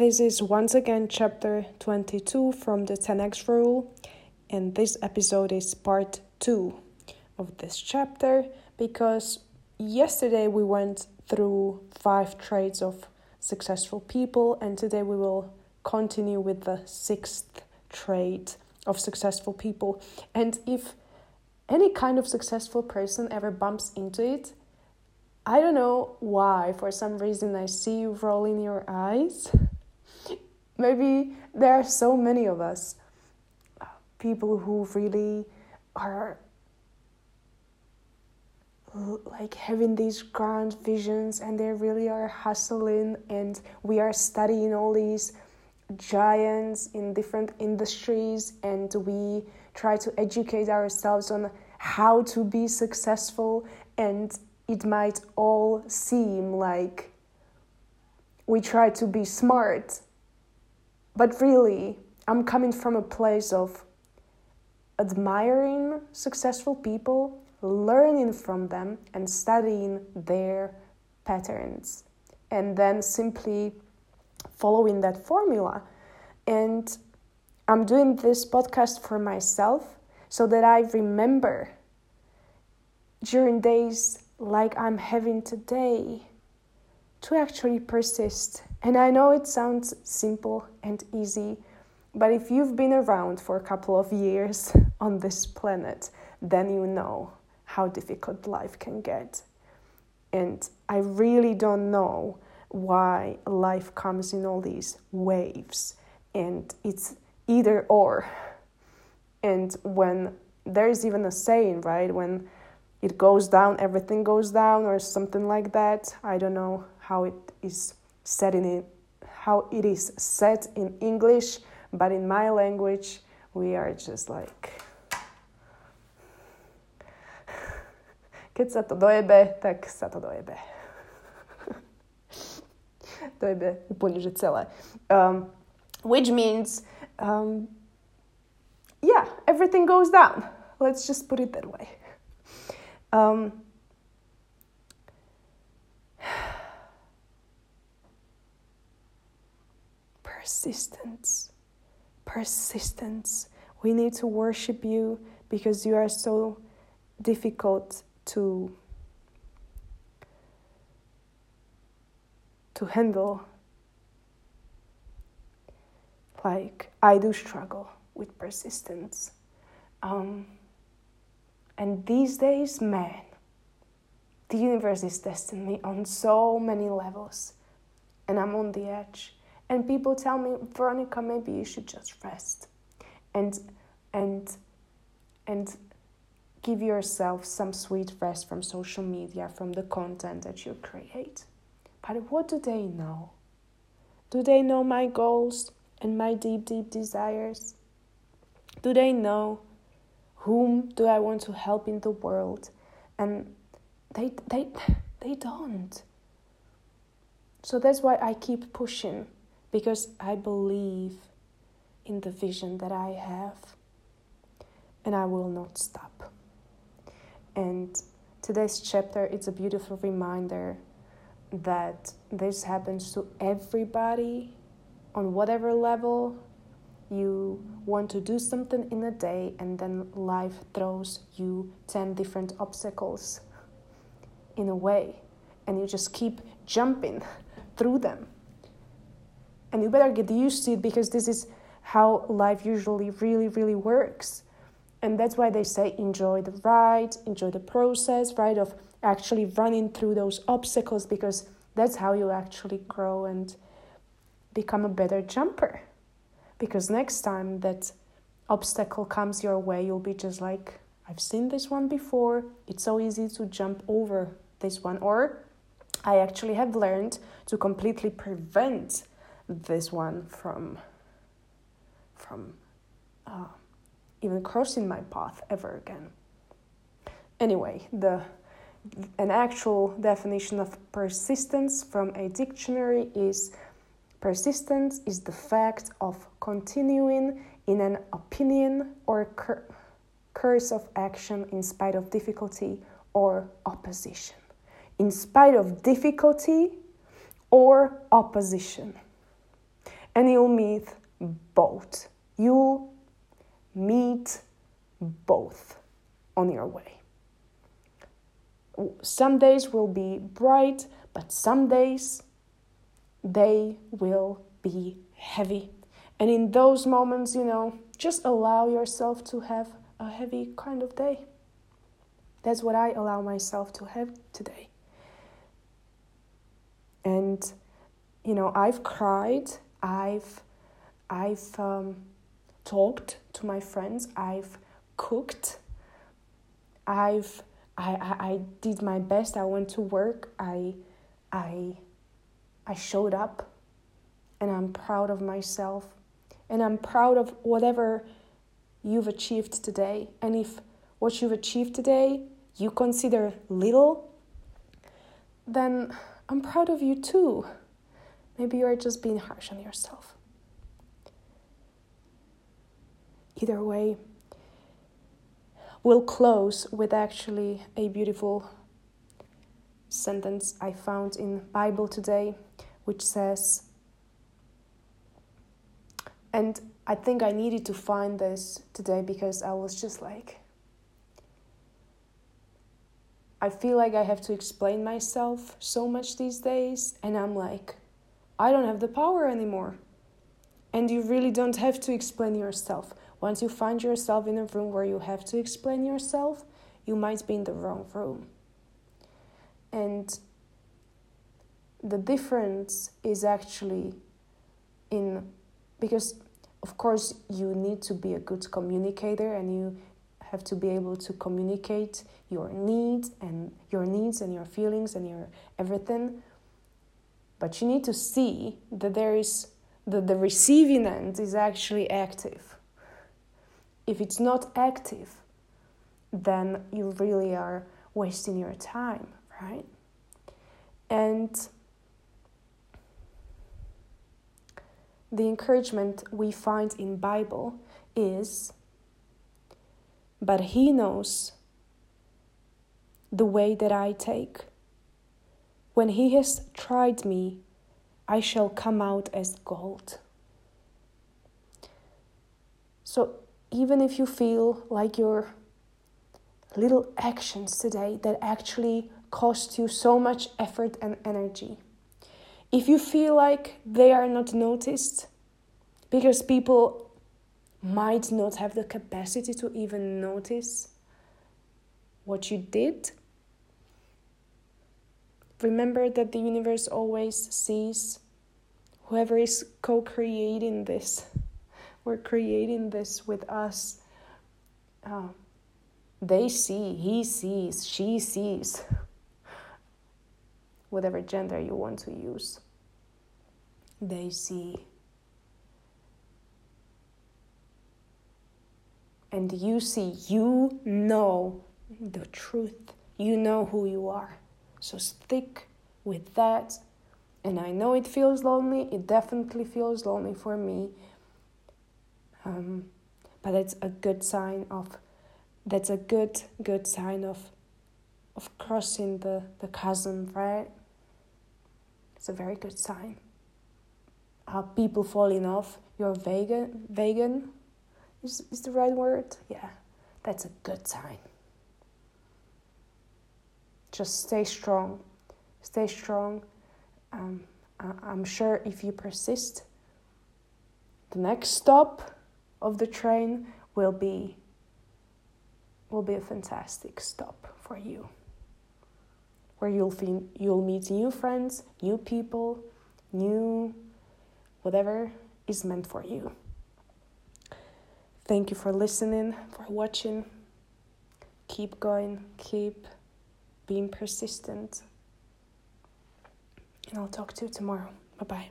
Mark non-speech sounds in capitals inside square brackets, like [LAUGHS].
This is once again chapter 22 from the 10x rule, and this episode is part 2 of this chapter because yesterday we went through five traits of successful people, and today we will continue with the sixth trait of successful people. And if any kind of successful person ever bumps into it, I don't know why, for some reason, I see you rolling your eyes. Maybe there are so many of us, uh, people who really are like having these grand visions and they really are hustling and we are studying all these giants in different industries and we try to educate ourselves on how to be successful and it might all seem like we try to be smart but really i'm coming from a place of admiring successful people learning from them and studying their patterns and then simply following that formula. And I'm doing this podcast for myself so that I remember during days like I'm having today to actually persist. And I know it sounds simple and easy, but if you've been around for a couple of years [LAUGHS] on this planet, then you know how difficult life can get. And I really don't know why life comes in all these waves and it's either or. And when there is even a saying, right? When it goes down, everything goes down, or something like that. I don't know how it is said in how it is said in English, but in my language, we are just like keď sa to dojebe, tak sa to dojebe. [LAUGHS] dojebe úplne, že celé. Um, which means, um, yeah, everything goes down. Let's just put it that way. Um, persistence. Persistence. We need to worship you because you are so difficult to to handle like i do struggle with persistence um, and these days man the universe is testing me on so many levels and i'm on the edge and people tell me veronica maybe you should just rest and and and give yourself some sweet rest from social media, from the content that you create. But what do they know? Do they know my goals and my deep, deep desires? Do they know whom do I want to help in the world? And they, they, they don't. So that's why I keep pushing because I believe in the vision that I have and I will not stop. And today's chapter it's a beautiful reminder that this happens to everybody on whatever level you want to do something in a day and then life throws you 10 different obstacles in a way and you just keep jumping [LAUGHS] through them and you better get used to it because this is how life usually really really works and that's why they say enjoy the ride, enjoy the process, right? Of actually running through those obstacles because that's how you actually grow and become a better jumper. Because next time that obstacle comes your way, you'll be just like, I've seen this one before. It's so easy to jump over this one. Or I actually have learned to completely prevent this one from from uh, even crossing my path ever again. Anyway, the an actual definition of persistence from a dictionary is persistence is the fact of continuing in an opinion or cur- course of action in spite of difficulty or opposition. In spite of difficulty or opposition. And you'll meet both. You'll meet both on your way. Some days will be bright, but some days they will be heavy. And in those moments, you know, just allow yourself to have a heavy kind of day. That's what I allow myself to have today. And you know, I've cried, I've I've um, talked to my friends, I've cooked, I've I, I, I did my best. I went to work. I I I showed up and I'm proud of myself and I'm proud of whatever you've achieved today. And if what you've achieved today you consider little, then I'm proud of you too. Maybe you're just being harsh on yourself. Either way, we'll close with actually a beautiful sentence I found in Bible today which says and I think I needed to find this today because I was just like I feel like I have to explain myself so much these days, and I'm like, I don't have the power anymore. And you really don't have to explain yourself. Once you find yourself in a room where you have to explain yourself, you might be in the wrong room. And the difference is actually in because of course you need to be a good communicator and you have to be able to communicate your needs and your needs and your feelings and your everything but you need to see that there is that the receiving end is actually active if it's not active then you really are wasting your time right and the encouragement we find in bible is but he knows the way that I take. When he has tried me, I shall come out as gold. So, even if you feel like your little actions today that actually cost you so much effort and energy, if you feel like they are not noticed because people might not have the capacity to even notice what you did, remember that the universe always sees whoever is co creating this. We're creating this with us. Uh, they see, he sees, she sees, whatever gender you want to use. They see. And you see, you know the truth. You know who you are. So stick with that. And I know it feels lonely, it definitely feels lonely for me. Um, but it's a good sign of that's a good good sign of of crossing the, the chasm, right? It's a very good sign. Uh, people falling off, you're vegan vegan is is the right word? Yeah. That's a good sign just stay strong. Stay strong. Um, I'm sure if you persist, the next stop of the train will be will be a fantastic stop for you where you'll feel, you'll meet new friends, new people, new whatever is meant for you. Thank you for listening, for watching. Keep going, keep being persistent. And I'll talk to you tomorrow. Bye bye.